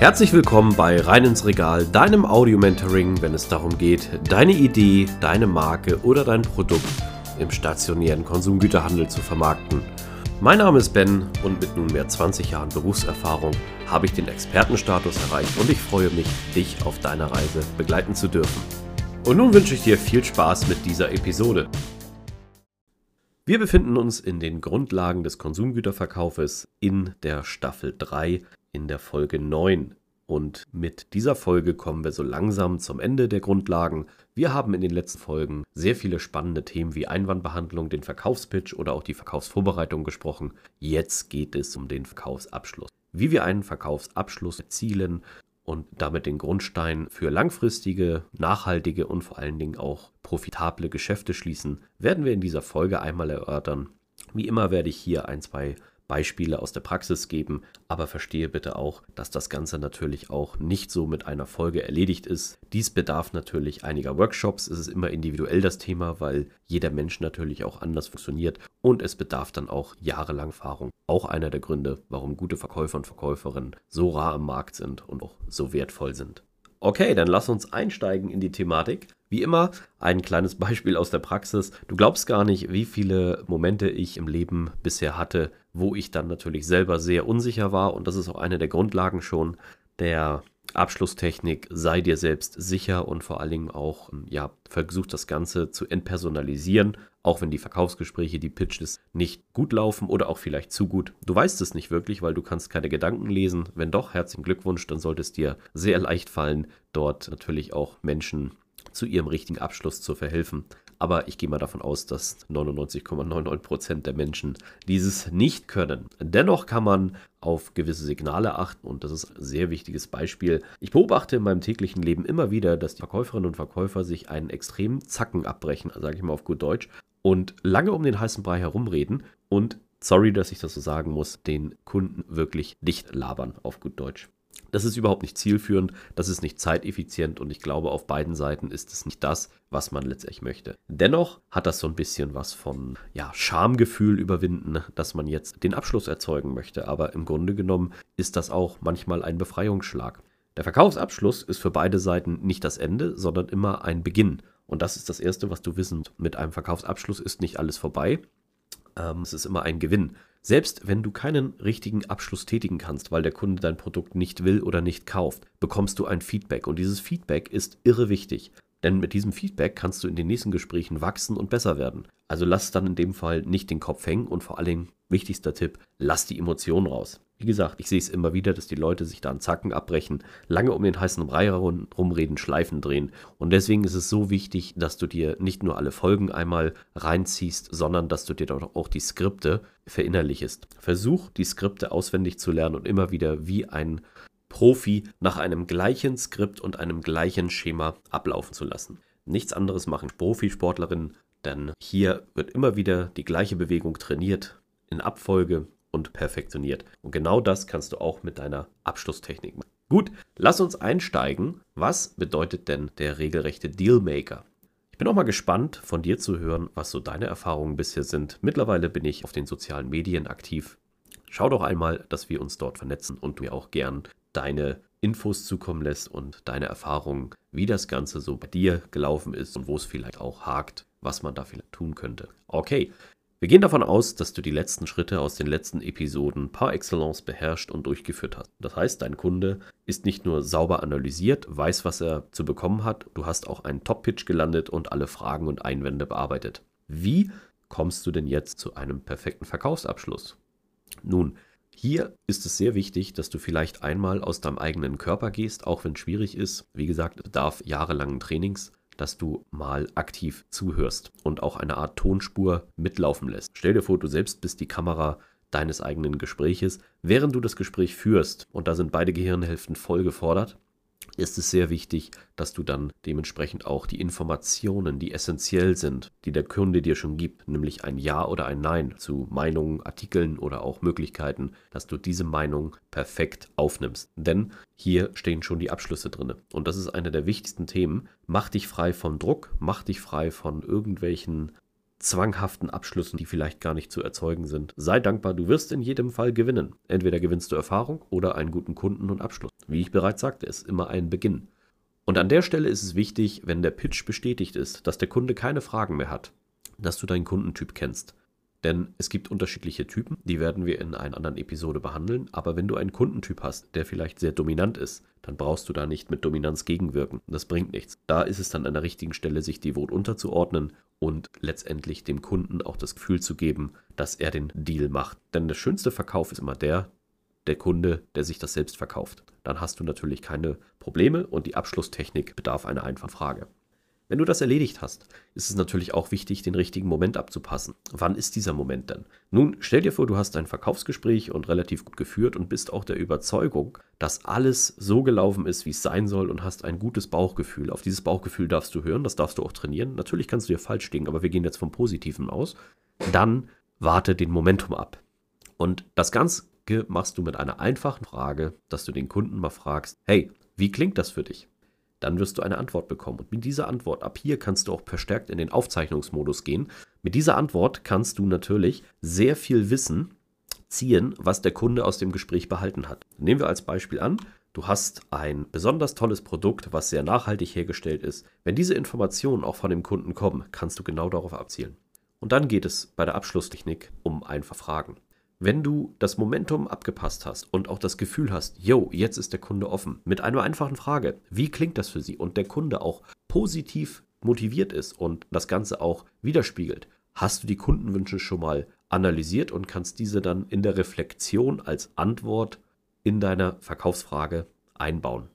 Herzlich willkommen bei Rein ins Regal, deinem Audio-Mentoring, wenn es darum geht, deine Idee, deine Marke oder dein Produkt im stationären Konsumgüterhandel zu vermarkten. Mein Name ist Ben und mit nunmehr 20 Jahren Berufserfahrung habe ich den Expertenstatus erreicht und ich freue mich, dich auf deiner Reise begleiten zu dürfen. Und nun wünsche ich dir viel Spaß mit dieser Episode. Wir befinden uns in den Grundlagen des Konsumgüterverkaufes in der Staffel 3 in der Folge 9. Und mit dieser Folge kommen wir so langsam zum Ende der Grundlagen. Wir haben in den letzten Folgen sehr viele spannende Themen wie Einwandbehandlung, den Verkaufspitch oder auch die Verkaufsvorbereitung gesprochen. Jetzt geht es um den Verkaufsabschluss. Wie wir einen Verkaufsabschluss erzielen und damit den Grundstein für langfristige, nachhaltige und vor allen Dingen auch profitable Geschäfte schließen, werden wir in dieser Folge einmal erörtern. Wie immer werde ich hier ein, zwei Beispiele aus der Praxis geben, aber verstehe bitte auch, dass das Ganze natürlich auch nicht so mit einer Folge erledigt ist. Dies bedarf natürlich einiger Workshops. Es ist immer individuell das Thema, weil jeder Mensch natürlich auch anders funktioniert und es bedarf dann auch jahrelang Erfahrung. Auch einer der Gründe, warum gute Verkäufer und Verkäuferinnen so rar am Markt sind und auch so wertvoll sind. Okay, dann lass uns einsteigen in die Thematik. Wie immer, ein kleines Beispiel aus der Praxis. Du glaubst gar nicht, wie viele Momente ich im Leben bisher hatte, wo ich dann natürlich selber sehr unsicher war. Und das ist auch eine der Grundlagen schon der Abschlusstechnik. Sei dir selbst sicher und vor allen Dingen auch, ja, versuch das Ganze zu entpersonalisieren, auch wenn die Verkaufsgespräche, die Pitches nicht gut laufen oder auch vielleicht zu gut. Du weißt es nicht wirklich, weil du kannst keine Gedanken lesen. Wenn doch, herzlichen Glückwunsch, dann sollte es dir sehr leicht fallen, dort natürlich auch Menschen zu ihrem richtigen Abschluss zu verhelfen. Aber ich gehe mal davon aus, dass 99,99% der Menschen dieses nicht können. Dennoch kann man auf gewisse Signale achten und das ist ein sehr wichtiges Beispiel. Ich beobachte in meinem täglichen Leben immer wieder, dass die Verkäuferinnen und Verkäufer sich einen extremen Zacken abbrechen, sage ich mal auf gut Deutsch, und lange um den heißen Brei herumreden und sorry, dass ich das so sagen muss, den Kunden wirklich dicht labern auf gut Deutsch. Das ist überhaupt nicht zielführend, das ist nicht zeiteffizient und ich glaube, auf beiden Seiten ist es nicht das, was man letztlich möchte. Dennoch hat das so ein bisschen was von ja, Schamgefühl überwinden, dass man jetzt den Abschluss erzeugen möchte, aber im Grunde genommen ist das auch manchmal ein Befreiungsschlag. Der Verkaufsabschluss ist für beide Seiten nicht das Ende, sondern immer ein Beginn. Und das ist das Erste, was du wissen. Mit einem Verkaufsabschluss ist nicht alles vorbei. Ähm, es ist immer ein Gewinn. Selbst wenn du keinen richtigen Abschluss tätigen kannst, weil der Kunde dein Produkt nicht will oder nicht kauft, bekommst du ein Feedback. Und dieses Feedback ist irre wichtig. Denn mit diesem Feedback kannst du in den nächsten Gesprächen wachsen und besser werden. Also lass dann in dem Fall nicht den Kopf hängen und vor allen Dingen, wichtigster Tipp, lass die Emotionen raus. Wie gesagt, ich sehe es immer wieder, dass die Leute sich da einen Zacken abbrechen, lange um den heißen Brei rumreden, Schleifen drehen. Und deswegen ist es so wichtig, dass du dir nicht nur alle Folgen einmal reinziehst, sondern dass du dir dort auch die Skripte verinnerlichst. Versuch, die Skripte auswendig zu lernen und immer wieder wie ein Profi nach einem gleichen Skript und einem gleichen Schema ablaufen zu lassen. Nichts anderes machen Profisportlerinnen, denn hier wird immer wieder die gleiche Bewegung trainiert, in Abfolge und perfektioniert. Und genau das kannst du auch mit deiner Abschlusstechnik machen. Gut, lass uns einsteigen. Was bedeutet denn der regelrechte Dealmaker? Ich bin auch mal gespannt, von dir zu hören, was so deine Erfahrungen bisher sind. Mittlerweile bin ich auf den sozialen Medien aktiv. Schau doch einmal, dass wir uns dort vernetzen und mir auch gern deine Infos zukommen lässt und deine Erfahrungen, wie das Ganze so bei dir gelaufen ist und wo es vielleicht auch hakt, was man da vielleicht tun könnte. Okay, wir gehen davon aus, dass du die letzten Schritte aus den letzten Episoden par excellence beherrscht und durchgeführt hast. Das heißt, dein Kunde ist nicht nur sauber analysiert, weiß, was er zu bekommen hat, du hast auch einen Top-Pitch gelandet und alle Fragen und Einwände bearbeitet. Wie kommst du denn jetzt zu einem perfekten Verkaufsabschluss? Nun, hier ist es sehr wichtig, dass du vielleicht einmal aus deinem eigenen Körper gehst, auch wenn es schwierig ist. Wie gesagt, es bedarf jahrelangen Trainings, dass du mal aktiv zuhörst und auch eine Art Tonspur mitlaufen lässt. Stell dir vor, du selbst bist die Kamera deines eigenen Gespräches, während du das Gespräch führst, und da sind beide Gehirnhälften voll gefordert, ist es sehr wichtig, dass du dann dementsprechend auch die Informationen, die essentiell sind, die der Kunde dir schon gibt, nämlich ein Ja oder ein Nein zu Meinungen, Artikeln oder auch Möglichkeiten, dass du diese Meinung perfekt aufnimmst. Denn hier stehen schon die Abschlüsse drin. Und das ist einer der wichtigsten Themen. Mach dich frei vom Druck, mach dich frei von irgendwelchen zwanghaften Abschlüssen, die vielleicht gar nicht zu erzeugen sind. Sei dankbar, du wirst in jedem Fall gewinnen. Entweder gewinnst du Erfahrung oder einen guten Kunden und Abschluss. Wie ich bereits sagte, ist immer ein Beginn. Und an der Stelle ist es wichtig, wenn der Pitch bestätigt ist, dass der Kunde keine Fragen mehr hat, dass du deinen Kundentyp kennst. Denn es gibt unterschiedliche Typen, die werden wir in einer anderen Episode behandeln. Aber wenn du einen Kundentyp hast, der vielleicht sehr dominant ist, dann brauchst du da nicht mit Dominanz gegenwirken. Das bringt nichts. Da ist es dann an der richtigen Stelle, sich devot unterzuordnen und letztendlich dem Kunden auch das Gefühl zu geben, dass er den Deal macht. Denn der schönste Verkauf ist immer der, der Kunde, der sich das selbst verkauft. Dann hast du natürlich keine Probleme und die Abschlusstechnik bedarf einer einfachen Frage. Wenn du das erledigt hast, ist es natürlich auch wichtig, den richtigen Moment abzupassen. Wann ist dieser Moment denn? Nun, stell dir vor, du hast ein Verkaufsgespräch und relativ gut geführt und bist auch der Überzeugung, dass alles so gelaufen ist, wie es sein soll und hast ein gutes Bauchgefühl. Auf dieses Bauchgefühl darfst du hören, das darfst du auch trainieren. Natürlich kannst du dir falsch liegen, aber wir gehen jetzt vom Positiven aus. Dann warte den Momentum ab. Und das Ganze machst du mit einer einfachen Frage, dass du den Kunden mal fragst, hey, wie klingt das für dich? Dann wirst du eine Antwort bekommen. Und mit dieser Antwort, ab hier kannst du auch verstärkt in den Aufzeichnungsmodus gehen. Mit dieser Antwort kannst du natürlich sehr viel Wissen ziehen, was der Kunde aus dem Gespräch behalten hat. Nehmen wir als Beispiel an, du hast ein besonders tolles Produkt, was sehr nachhaltig hergestellt ist. Wenn diese Informationen auch von dem Kunden kommen, kannst du genau darauf abzielen. Und dann geht es bei der Abschlusstechnik um einfach Fragen. Wenn du das Momentum abgepasst hast und auch das Gefühl hast, yo, jetzt ist der Kunde offen, mit einer einfachen Frage, wie klingt das für Sie und der Kunde auch positiv motiviert ist und das Ganze auch widerspiegelt, hast du die Kundenwünsche schon mal analysiert und kannst diese dann in der Reflexion als Antwort in deiner Verkaufsfrage einbauen.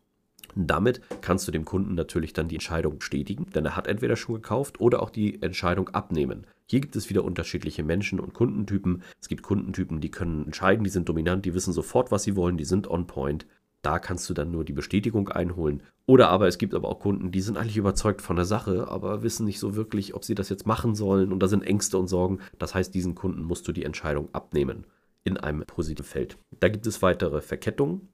Damit kannst du dem Kunden natürlich dann die Entscheidung bestätigen, denn er hat entweder schon gekauft oder auch die Entscheidung abnehmen. Hier gibt es wieder unterschiedliche Menschen und Kundentypen. Es gibt Kundentypen, die können entscheiden, die sind dominant, die wissen sofort, was sie wollen, die sind on point. Da kannst du dann nur die Bestätigung einholen. Oder aber es gibt aber auch Kunden, die sind eigentlich überzeugt von der Sache, aber wissen nicht so wirklich, ob sie das jetzt machen sollen. Und da sind Ängste und Sorgen. Das heißt, diesen Kunden musst du die Entscheidung abnehmen in einem positiven Feld. Da gibt es weitere Verkettungen.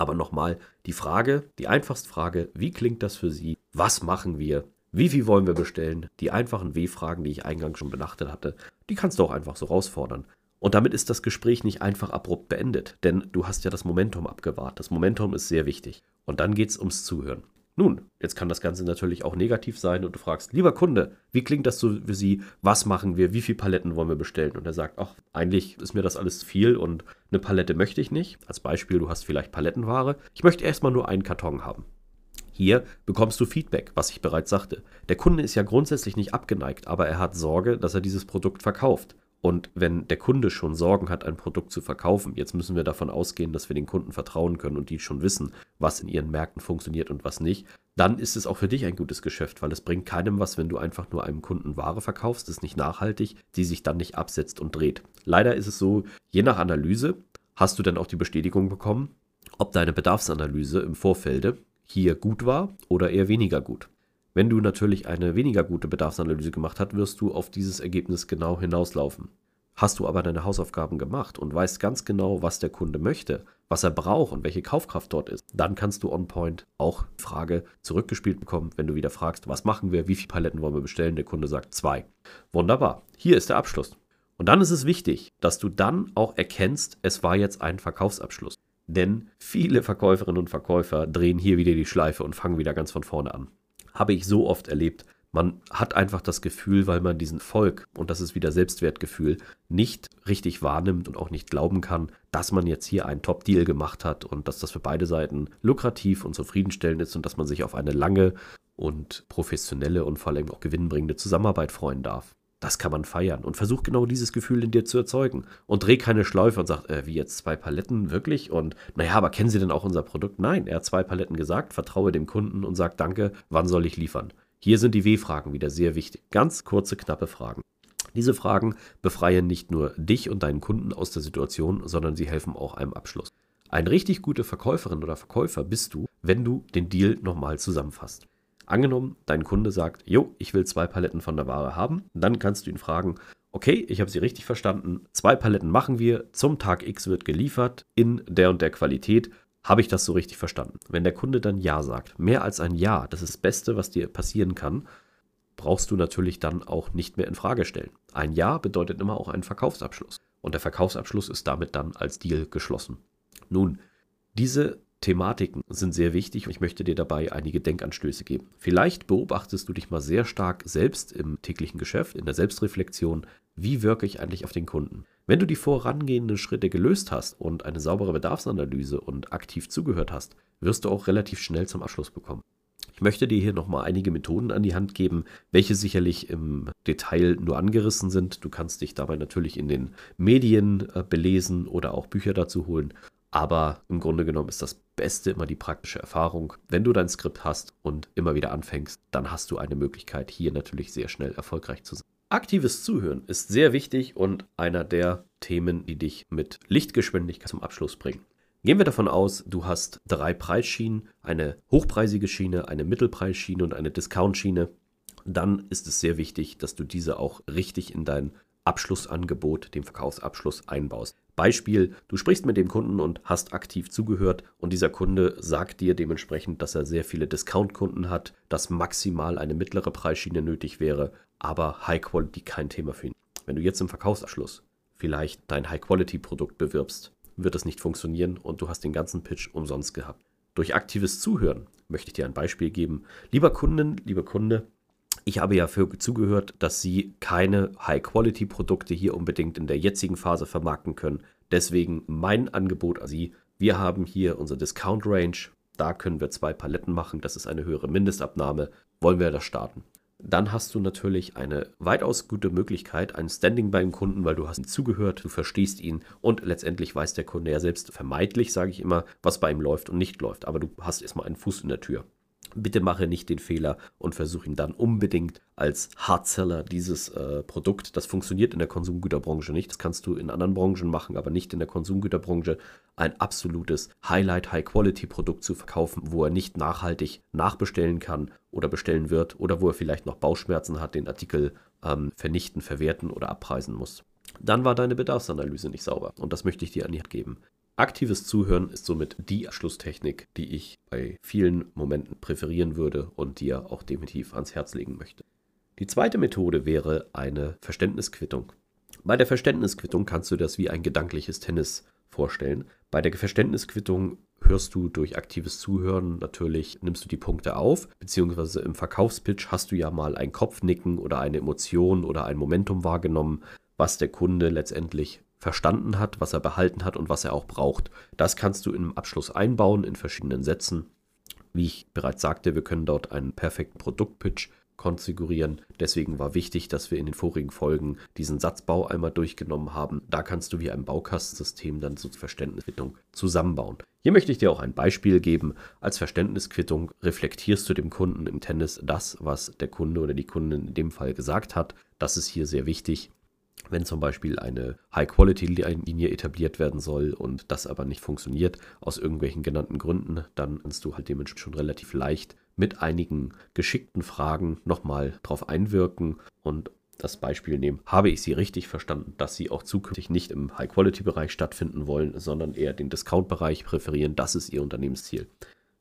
Aber nochmal die Frage, die einfachste Frage, wie klingt das für Sie? Was machen wir? Wie viel wollen wir bestellen? Die einfachen W-Fragen, die ich eingangs schon benachtet hatte, die kannst du auch einfach so rausfordern. Und damit ist das Gespräch nicht einfach abrupt beendet, denn du hast ja das Momentum abgewahrt. Das Momentum ist sehr wichtig. Und dann geht es ums Zuhören. Nun, jetzt kann das Ganze natürlich auch negativ sein und du fragst, lieber Kunde, wie klingt das so für Sie? Was machen wir? Wie viele Paletten wollen wir bestellen? Und er sagt, ach, eigentlich ist mir das alles viel und eine Palette möchte ich nicht. Als Beispiel, du hast vielleicht Palettenware. Ich möchte erstmal nur einen Karton haben. Hier bekommst du Feedback, was ich bereits sagte. Der Kunde ist ja grundsätzlich nicht abgeneigt, aber er hat Sorge, dass er dieses Produkt verkauft. Und wenn der Kunde schon Sorgen hat, ein Produkt zu verkaufen, jetzt müssen wir davon ausgehen, dass wir den Kunden vertrauen können und die schon wissen, was in ihren Märkten funktioniert und was nicht, dann ist es auch für dich ein gutes Geschäft, weil es bringt keinem was, wenn du einfach nur einem Kunden Ware verkaufst, ist nicht nachhaltig, die sich dann nicht absetzt und dreht. Leider ist es so, je nach Analyse hast du dann auch die Bestätigung bekommen, ob deine Bedarfsanalyse im Vorfelde hier gut war oder eher weniger gut. Wenn du natürlich eine weniger gute Bedarfsanalyse gemacht hast, wirst du auf dieses Ergebnis genau hinauslaufen. Hast du aber deine Hausaufgaben gemacht und weißt ganz genau, was der Kunde möchte, was er braucht und welche Kaufkraft dort ist, dann kannst du on point auch Frage zurückgespielt bekommen, wenn du wieder fragst, was machen wir, wie viele Paletten wollen wir bestellen, der Kunde sagt zwei. Wunderbar. Hier ist der Abschluss. Und dann ist es wichtig, dass du dann auch erkennst, es war jetzt ein Verkaufsabschluss. Denn viele Verkäuferinnen und Verkäufer drehen hier wieder die Schleife und fangen wieder ganz von vorne an habe ich so oft erlebt. Man hat einfach das Gefühl, weil man diesen Volk, und das ist wieder Selbstwertgefühl, nicht richtig wahrnimmt und auch nicht glauben kann, dass man jetzt hier einen Top-Deal gemacht hat und dass das für beide Seiten lukrativ und zufriedenstellend ist und dass man sich auf eine lange und professionelle und vor allem auch gewinnbringende Zusammenarbeit freuen darf. Das kann man feiern und versuch genau dieses Gefühl in dir zu erzeugen. Und dreh keine Schläufe und sag, äh, wie jetzt zwei Paletten, wirklich? Und naja, aber kennen Sie denn auch unser Produkt? Nein, er hat zwei Paletten gesagt, vertraue dem Kunden und sag Danke, wann soll ich liefern? Hier sind die W-Fragen wieder sehr wichtig. Ganz kurze, knappe Fragen. Diese Fragen befreien nicht nur dich und deinen Kunden aus der Situation, sondern sie helfen auch einem Abschluss. Eine richtig gute Verkäuferin oder Verkäufer bist du, wenn du den Deal nochmal zusammenfasst. Angenommen, dein Kunde sagt, jo, ich will zwei Paletten von der Ware haben. Dann kannst du ihn fragen, okay, ich habe Sie richtig verstanden, zwei Paletten machen wir, zum Tag X wird geliefert, in der und der Qualität. Habe ich das so richtig verstanden? Wenn der Kunde dann Ja sagt, mehr als ein Ja, das ist das Beste, was dir passieren kann, brauchst du natürlich dann auch nicht mehr in Frage stellen. Ein Ja bedeutet immer auch einen Verkaufsabschluss. Und der Verkaufsabschluss ist damit dann als Deal geschlossen. Nun, diese Thematiken sind sehr wichtig und ich möchte dir dabei einige Denkanstöße geben. Vielleicht beobachtest du dich mal sehr stark selbst im täglichen Geschäft, in der Selbstreflexion, wie wirke ich eigentlich auf den Kunden. Wenn du die vorangehenden Schritte gelöst hast und eine saubere Bedarfsanalyse und aktiv zugehört hast, wirst du auch relativ schnell zum Abschluss bekommen. Ich möchte dir hier nochmal einige Methoden an die Hand geben, welche sicherlich im Detail nur angerissen sind. Du kannst dich dabei natürlich in den Medien äh, belesen oder auch Bücher dazu holen. Aber im Grunde genommen ist das Beste immer die praktische Erfahrung. Wenn du dein Skript hast und immer wieder anfängst, dann hast du eine Möglichkeit, hier natürlich sehr schnell erfolgreich zu sein. Aktives Zuhören ist sehr wichtig und einer der Themen, die dich mit Lichtgeschwindigkeit zum Abschluss bringen. Gehen wir davon aus, du hast drei Preisschienen, eine hochpreisige Schiene, eine Mittelpreisschiene und eine Discount-Schiene. Dann ist es sehr wichtig, dass du diese auch richtig in dein Abschlussangebot, dem Verkaufsabschluss einbaust. Beispiel, du sprichst mit dem Kunden und hast aktiv zugehört und dieser Kunde sagt dir dementsprechend, dass er sehr viele Discount-Kunden hat, dass maximal eine mittlere Preisschiene nötig wäre, aber High Quality kein Thema für ihn. Wenn du jetzt im Verkaufsabschluss vielleicht dein High Quality Produkt bewirbst, wird es nicht funktionieren und du hast den ganzen Pitch umsonst gehabt. Durch aktives Zuhören möchte ich dir ein Beispiel geben. Lieber Kunden, lieber Kunde, ich habe ja für zugehört, dass Sie keine High-Quality-Produkte hier unbedingt in der jetzigen Phase vermarkten können. Deswegen mein Angebot an Sie. Wir haben hier unsere Discount-Range. Da können wir zwei Paletten machen. Das ist eine höhere Mindestabnahme. Wollen wir das starten? Dann hast du natürlich eine weitaus gute Möglichkeit, ein Standing beim Kunden, weil du hast ihm zugehört, du verstehst ihn und letztendlich weiß der Kunde ja selbst vermeidlich, sage ich immer, was bei ihm läuft und nicht läuft. Aber du hast erstmal einen Fuß in der Tür. Bitte mache nicht den Fehler und versuche ihn dann unbedingt als Hardseller dieses äh, Produkt. Das funktioniert in der Konsumgüterbranche nicht. Das kannst du in anderen Branchen machen, aber nicht in der Konsumgüterbranche. Ein absolutes Highlight, High-Quality-Produkt zu verkaufen, wo er nicht nachhaltig nachbestellen kann oder bestellen wird oder wo er vielleicht noch Bauchschmerzen hat, den Artikel ähm, vernichten, verwerten oder abpreisen muss. Dann war deine Bedarfsanalyse nicht sauber und das möchte ich dir an die Hand geben. Aktives Zuhören ist somit die Schlusstechnik, die ich bei vielen Momenten präferieren würde und dir auch definitiv ans Herz legen möchte. Die zweite Methode wäre eine Verständnisquittung. Bei der Verständnisquittung kannst du das wie ein gedankliches Tennis vorstellen. Bei der Verständnisquittung hörst du durch aktives Zuhören natürlich, nimmst du die Punkte auf, beziehungsweise im Verkaufspitch hast du ja mal ein Kopfnicken oder eine Emotion oder ein Momentum wahrgenommen, was der Kunde letztendlich verstanden hat, was er behalten hat und was er auch braucht. Das kannst du im Abschluss einbauen in verschiedenen Sätzen. Wie ich bereits sagte, wir können dort einen perfekten Produktpitch konfigurieren. Deswegen war wichtig, dass wir in den vorigen Folgen diesen Satzbau einmal durchgenommen haben. Da kannst du wie ein Baukastensystem dann zur Verständnisquittung zusammenbauen. Hier möchte ich dir auch ein Beispiel geben. Als Verständnisquittung reflektierst du dem Kunden im Tennis das, was der Kunde oder die Kundin in dem Fall gesagt hat. Das ist hier sehr wichtig. Wenn zum Beispiel eine High-Quality-Linie etabliert werden soll und das aber nicht funktioniert, aus irgendwelchen genannten Gründen, dann kannst du halt dementsprechend schon relativ leicht mit einigen geschickten Fragen nochmal drauf einwirken und das Beispiel nehmen. Habe ich Sie richtig verstanden, dass Sie auch zukünftig nicht im High-Quality-Bereich stattfinden wollen, sondern eher den Discount-Bereich präferieren? Das ist Ihr Unternehmensziel.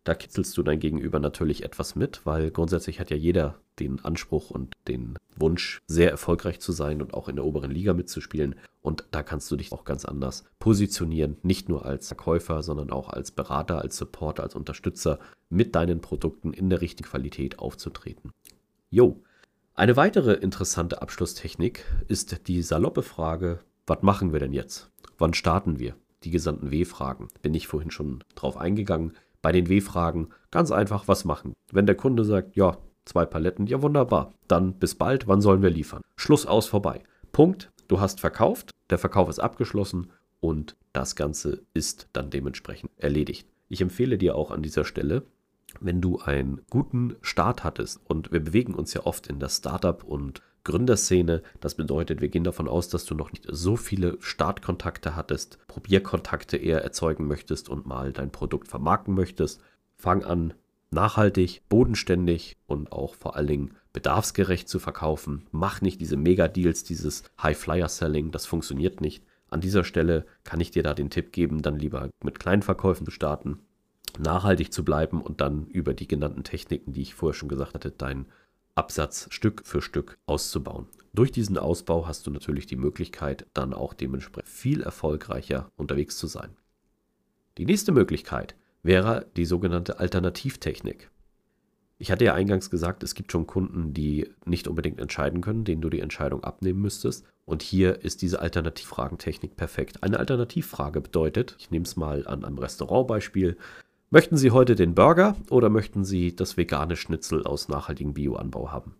Da kitzelst du dein Gegenüber natürlich etwas mit, weil grundsätzlich hat ja jeder den Anspruch und den Wunsch, sehr erfolgreich zu sein und auch in der oberen Liga mitzuspielen. Und da kannst du dich auch ganz anders positionieren, nicht nur als Verkäufer, sondern auch als Berater, als Supporter, als Unterstützer mit deinen Produkten in der richtigen Qualität aufzutreten. Jo. Eine weitere interessante Abschlusstechnik ist die saloppe Frage, was machen wir denn jetzt? Wann starten wir? Die gesandten W-Fragen. Bin ich vorhin schon drauf eingegangen. Bei den W-Fragen ganz einfach was machen. Wenn der Kunde sagt, ja, zwei Paletten, ja wunderbar, dann bis bald, wann sollen wir liefern? Schluss aus vorbei. Punkt, du hast verkauft, der Verkauf ist abgeschlossen und das Ganze ist dann dementsprechend erledigt. Ich empfehle dir auch an dieser Stelle, wenn du einen guten Start hattest und wir bewegen uns ja oft in der Startup und Gründerszene. Das bedeutet, wir gehen davon aus, dass du noch nicht so viele Startkontakte hattest, Probierkontakte eher erzeugen möchtest und mal dein Produkt vermarkten möchtest. Fang an, nachhaltig, bodenständig und auch vor allen Dingen bedarfsgerecht zu verkaufen. Mach nicht diese Mega-Deals, dieses High-Flyer-Selling, das funktioniert nicht. An dieser Stelle kann ich dir da den Tipp geben, dann lieber mit kleinen Verkäufen zu starten, nachhaltig zu bleiben und dann über die genannten Techniken, die ich vorher schon gesagt hatte, dein Absatz Stück für Stück auszubauen. Durch diesen Ausbau hast du natürlich die Möglichkeit, dann auch dementsprechend viel erfolgreicher unterwegs zu sein. Die nächste Möglichkeit wäre die sogenannte Alternativtechnik. Ich hatte ja eingangs gesagt, es gibt schon Kunden, die nicht unbedingt entscheiden können, denen du die Entscheidung abnehmen müsstest. Und hier ist diese Alternativfragentechnik perfekt. Eine Alternativfrage bedeutet, ich nehme es mal an einem Restaurantbeispiel, möchten Sie heute den Burger oder möchten Sie das vegane Schnitzel aus nachhaltigem Bioanbau haben?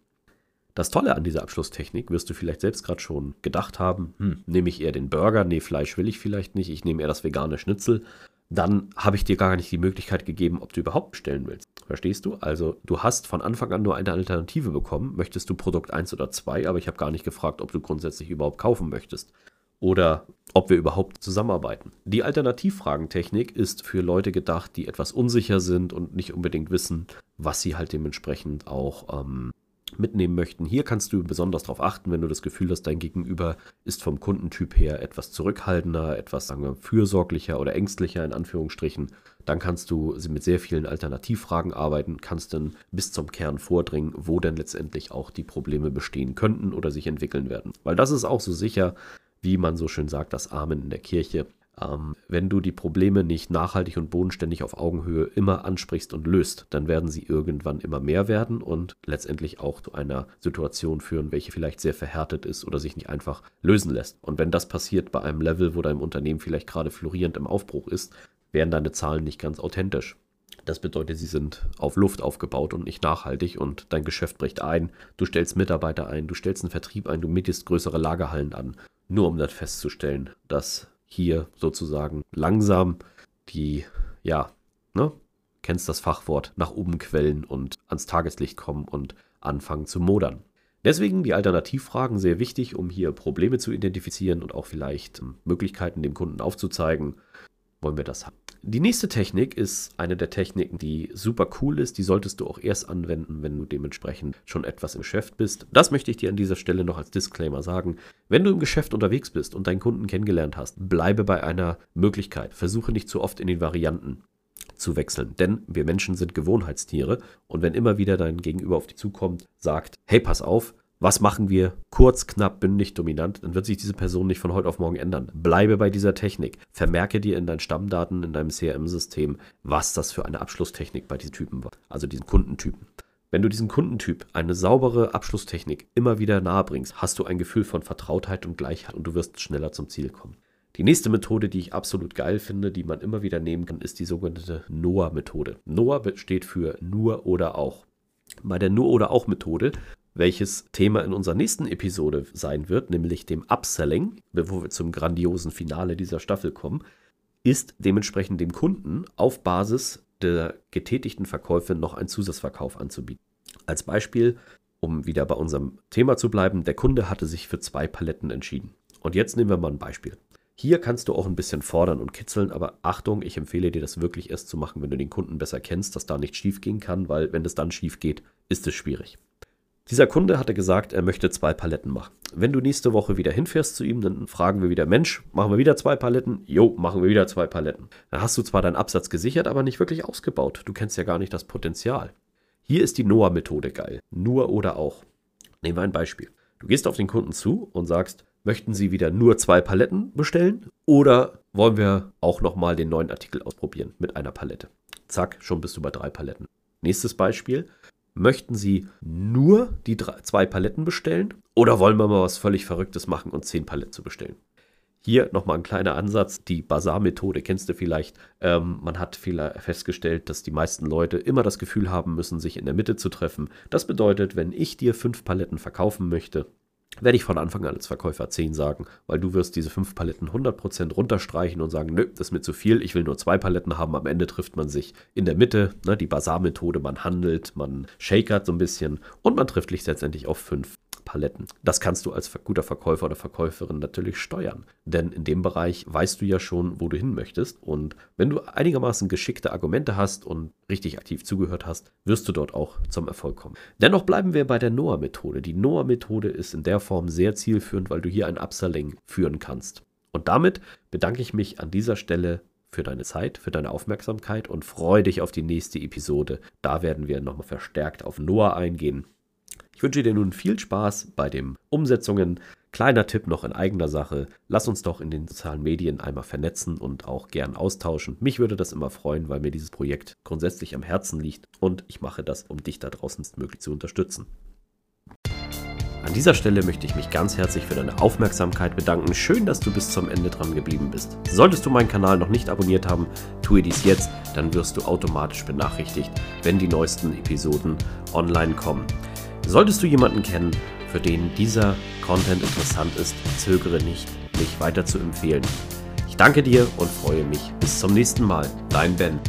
Das Tolle an dieser Abschlusstechnik wirst du vielleicht selbst gerade schon gedacht haben, hm, nehme ich eher den Burger, nee, Fleisch will ich vielleicht nicht, ich nehme eher das vegane Schnitzel dann habe ich dir gar nicht die Möglichkeit gegeben, ob du überhaupt bestellen willst. Verstehst du? Also du hast von Anfang an nur eine Alternative bekommen. Möchtest du Produkt 1 oder 2, aber ich habe gar nicht gefragt, ob du grundsätzlich überhaupt kaufen möchtest. Oder ob wir überhaupt zusammenarbeiten. Die Alternativfragentechnik ist für Leute gedacht, die etwas unsicher sind und nicht unbedingt wissen, was sie halt dementsprechend auch ähm, mitnehmen möchten. Hier kannst du besonders darauf achten, wenn du das Gefühl hast, dein Gegenüber ist vom Kundentyp her etwas zurückhaltender, etwas sagen wir, fürsorglicher oder ängstlicher in Anführungsstrichen. Dann kannst du mit sehr vielen Alternativfragen arbeiten, kannst dann bis zum Kern vordringen, wo denn letztendlich auch die Probleme bestehen könnten oder sich entwickeln werden. Weil das ist auch so sicher, wie man so schön sagt, das Amen in der Kirche. Ähm, wenn du die Probleme nicht nachhaltig und bodenständig auf Augenhöhe immer ansprichst und löst, dann werden sie irgendwann immer mehr werden und letztendlich auch zu einer Situation führen, welche vielleicht sehr verhärtet ist oder sich nicht einfach lösen lässt. Und wenn das passiert bei einem Level, wo dein Unternehmen vielleicht gerade florierend im Aufbruch ist, werden deine Zahlen nicht ganz authentisch. Das bedeutet, sie sind auf Luft aufgebaut und nicht nachhaltig und dein Geschäft bricht ein. Du stellst Mitarbeiter ein, du stellst einen Vertrieb ein, du mietest größere Lagerhallen an, nur um das festzustellen, dass hier sozusagen langsam die, ja, ne, kennst das Fachwort, nach oben quellen und ans Tageslicht kommen und anfangen zu modern. Deswegen die Alternativfragen sehr wichtig, um hier Probleme zu identifizieren und auch vielleicht ähm, Möglichkeiten dem Kunden aufzuzeigen. Wollen wir das haben? Die nächste Technik ist eine der Techniken, die super cool ist. Die solltest du auch erst anwenden, wenn du dementsprechend schon etwas im Geschäft bist. Das möchte ich dir an dieser Stelle noch als Disclaimer sagen. Wenn du im Geschäft unterwegs bist und deinen Kunden kennengelernt hast, bleibe bei einer Möglichkeit. Versuche nicht zu oft in den Varianten zu wechseln. Denn wir Menschen sind Gewohnheitstiere und wenn immer wieder dein Gegenüber auf dich zukommt, sagt, hey, pass auf, was machen wir? Kurz, knapp, bündig, dominant. Dann wird sich diese Person nicht von heute auf morgen ändern. Bleibe bei dieser Technik. Vermerke dir in deinen Stammdaten, in deinem CRM-System, was das für eine Abschlusstechnik bei diesen Typen war. Also diesen Kundentypen. Wenn du diesem Kundentyp eine saubere Abschlusstechnik immer wieder nahe bringst, hast du ein Gefühl von Vertrautheit und Gleichheit und du wirst schneller zum Ziel kommen. Die nächste Methode, die ich absolut geil finde, die man immer wieder nehmen kann, ist die sogenannte NOAA-Methode. NOAA steht für nur oder auch. Bei der Nur oder auch Methode welches Thema in unserer nächsten Episode sein wird, nämlich dem Upselling, bevor wir zum grandiosen Finale dieser Staffel kommen, ist dementsprechend dem Kunden auf Basis der getätigten Verkäufe noch einen Zusatzverkauf anzubieten. Als Beispiel, um wieder bei unserem Thema zu bleiben, der Kunde hatte sich für zwei Paletten entschieden. Und jetzt nehmen wir mal ein Beispiel. Hier kannst du auch ein bisschen fordern und kitzeln, aber Achtung, ich empfehle dir das wirklich erst zu machen, wenn du den Kunden besser kennst, dass da nicht schief gehen kann, weil wenn es dann schief geht, ist es schwierig. Dieser Kunde hatte gesagt, er möchte zwei Paletten machen. Wenn du nächste Woche wieder hinfährst zu ihm, dann fragen wir wieder, Mensch, machen wir wieder zwei Paletten? Jo, machen wir wieder zwei Paletten. Dann hast du zwar deinen Absatz gesichert, aber nicht wirklich ausgebaut. Du kennst ja gar nicht das Potenzial. Hier ist die Noah-Methode geil. Nur oder auch. Nehmen wir ein Beispiel. Du gehst auf den Kunden zu und sagst, möchten Sie wieder nur zwei Paletten bestellen oder wollen wir auch nochmal den neuen Artikel ausprobieren mit einer Palette? Zack, schon bist du bei drei Paletten. Nächstes Beispiel. Möchten Sie nur die drei, zwei Paletten bestellen oder wollen wir mal was völlig Verrücktes machen und zehn Paletten zu bestellen? Hier nochmal ein kleiner Ansatz. Die Bazar-Methode kennst du vielleicht. Ähm, man hat festgestellt, dass die meisten Leute immer das Gefühl haben müssen, sich in der Mitte zu treffen. Das bedeutet, wenn ich dir fünf Paletten verkaufen möchte, werde ich von Anfang an als Verkäufer 10 sagen, weil du wirst diese 5 Paletten 100% runterstreichen und sagen, nö, das ist mir zu viel, ich will nur zwei Paletten haben. Am Ende trifft man sich in der Mitte, ne, die Basar-Methode, man handelt, man shakert so ein bisschen und man trifft sich letztendlich auf 5 Paletten. Das kannst du als guter Verkäufer oder Verkäuferin natürlich steuern, denn in dem Bereich weißt du ja schon, wo du hin möchtest und wenn du einigermaßen geschickte Argumente hast und richtig aktiv zugehört hast, wirst du dort auch zum Erfolg kommen. Dennoch bleiben wir bei der NOAA-Methode. Die NOAA-Methode ist in der Form sehr zielführend, weil du hier ein Upselling führen kannst. Und damit bedanke ich mich an dieser Stelle für deine Zeit, für deine Aufmerksamkeit und freue dich auf die nächste Episode. Da werden wir nochmal verstärkt auf Noah eingehen Ich wünsche dir nun viel Spaß bei den Umsetzungen. Kleiner Tipp noch in eigener Sache. Lass uns doch in den sozialen Medien einmal vernetzen und auch gern austauschen. Mich würde das immer freuen, weil mir dieses Projekt grundsätzlich am Herzen liegt und ich mache das, um dich da draußen möglich zu unterstützen. An dieser Stelle möchte ich mich ganz herzlich für deine Aufmerksamkeit bedanken. Schön, dass du bis zum Ende dran geblieben bist. Solltest du meinen Kanal noch nicht abonniert haben, tue dies jetzt, dann wirst du automatisch benachrichtigt, wenn die neuesten Episoden online kommen. Solltest du jemanden kennen, für den dieser Content interessant ist, zögere nicht, mich weiter zu empfehlen. Ich danke dir und freue mich. Bis zum nächsten Mal. Dein Ben.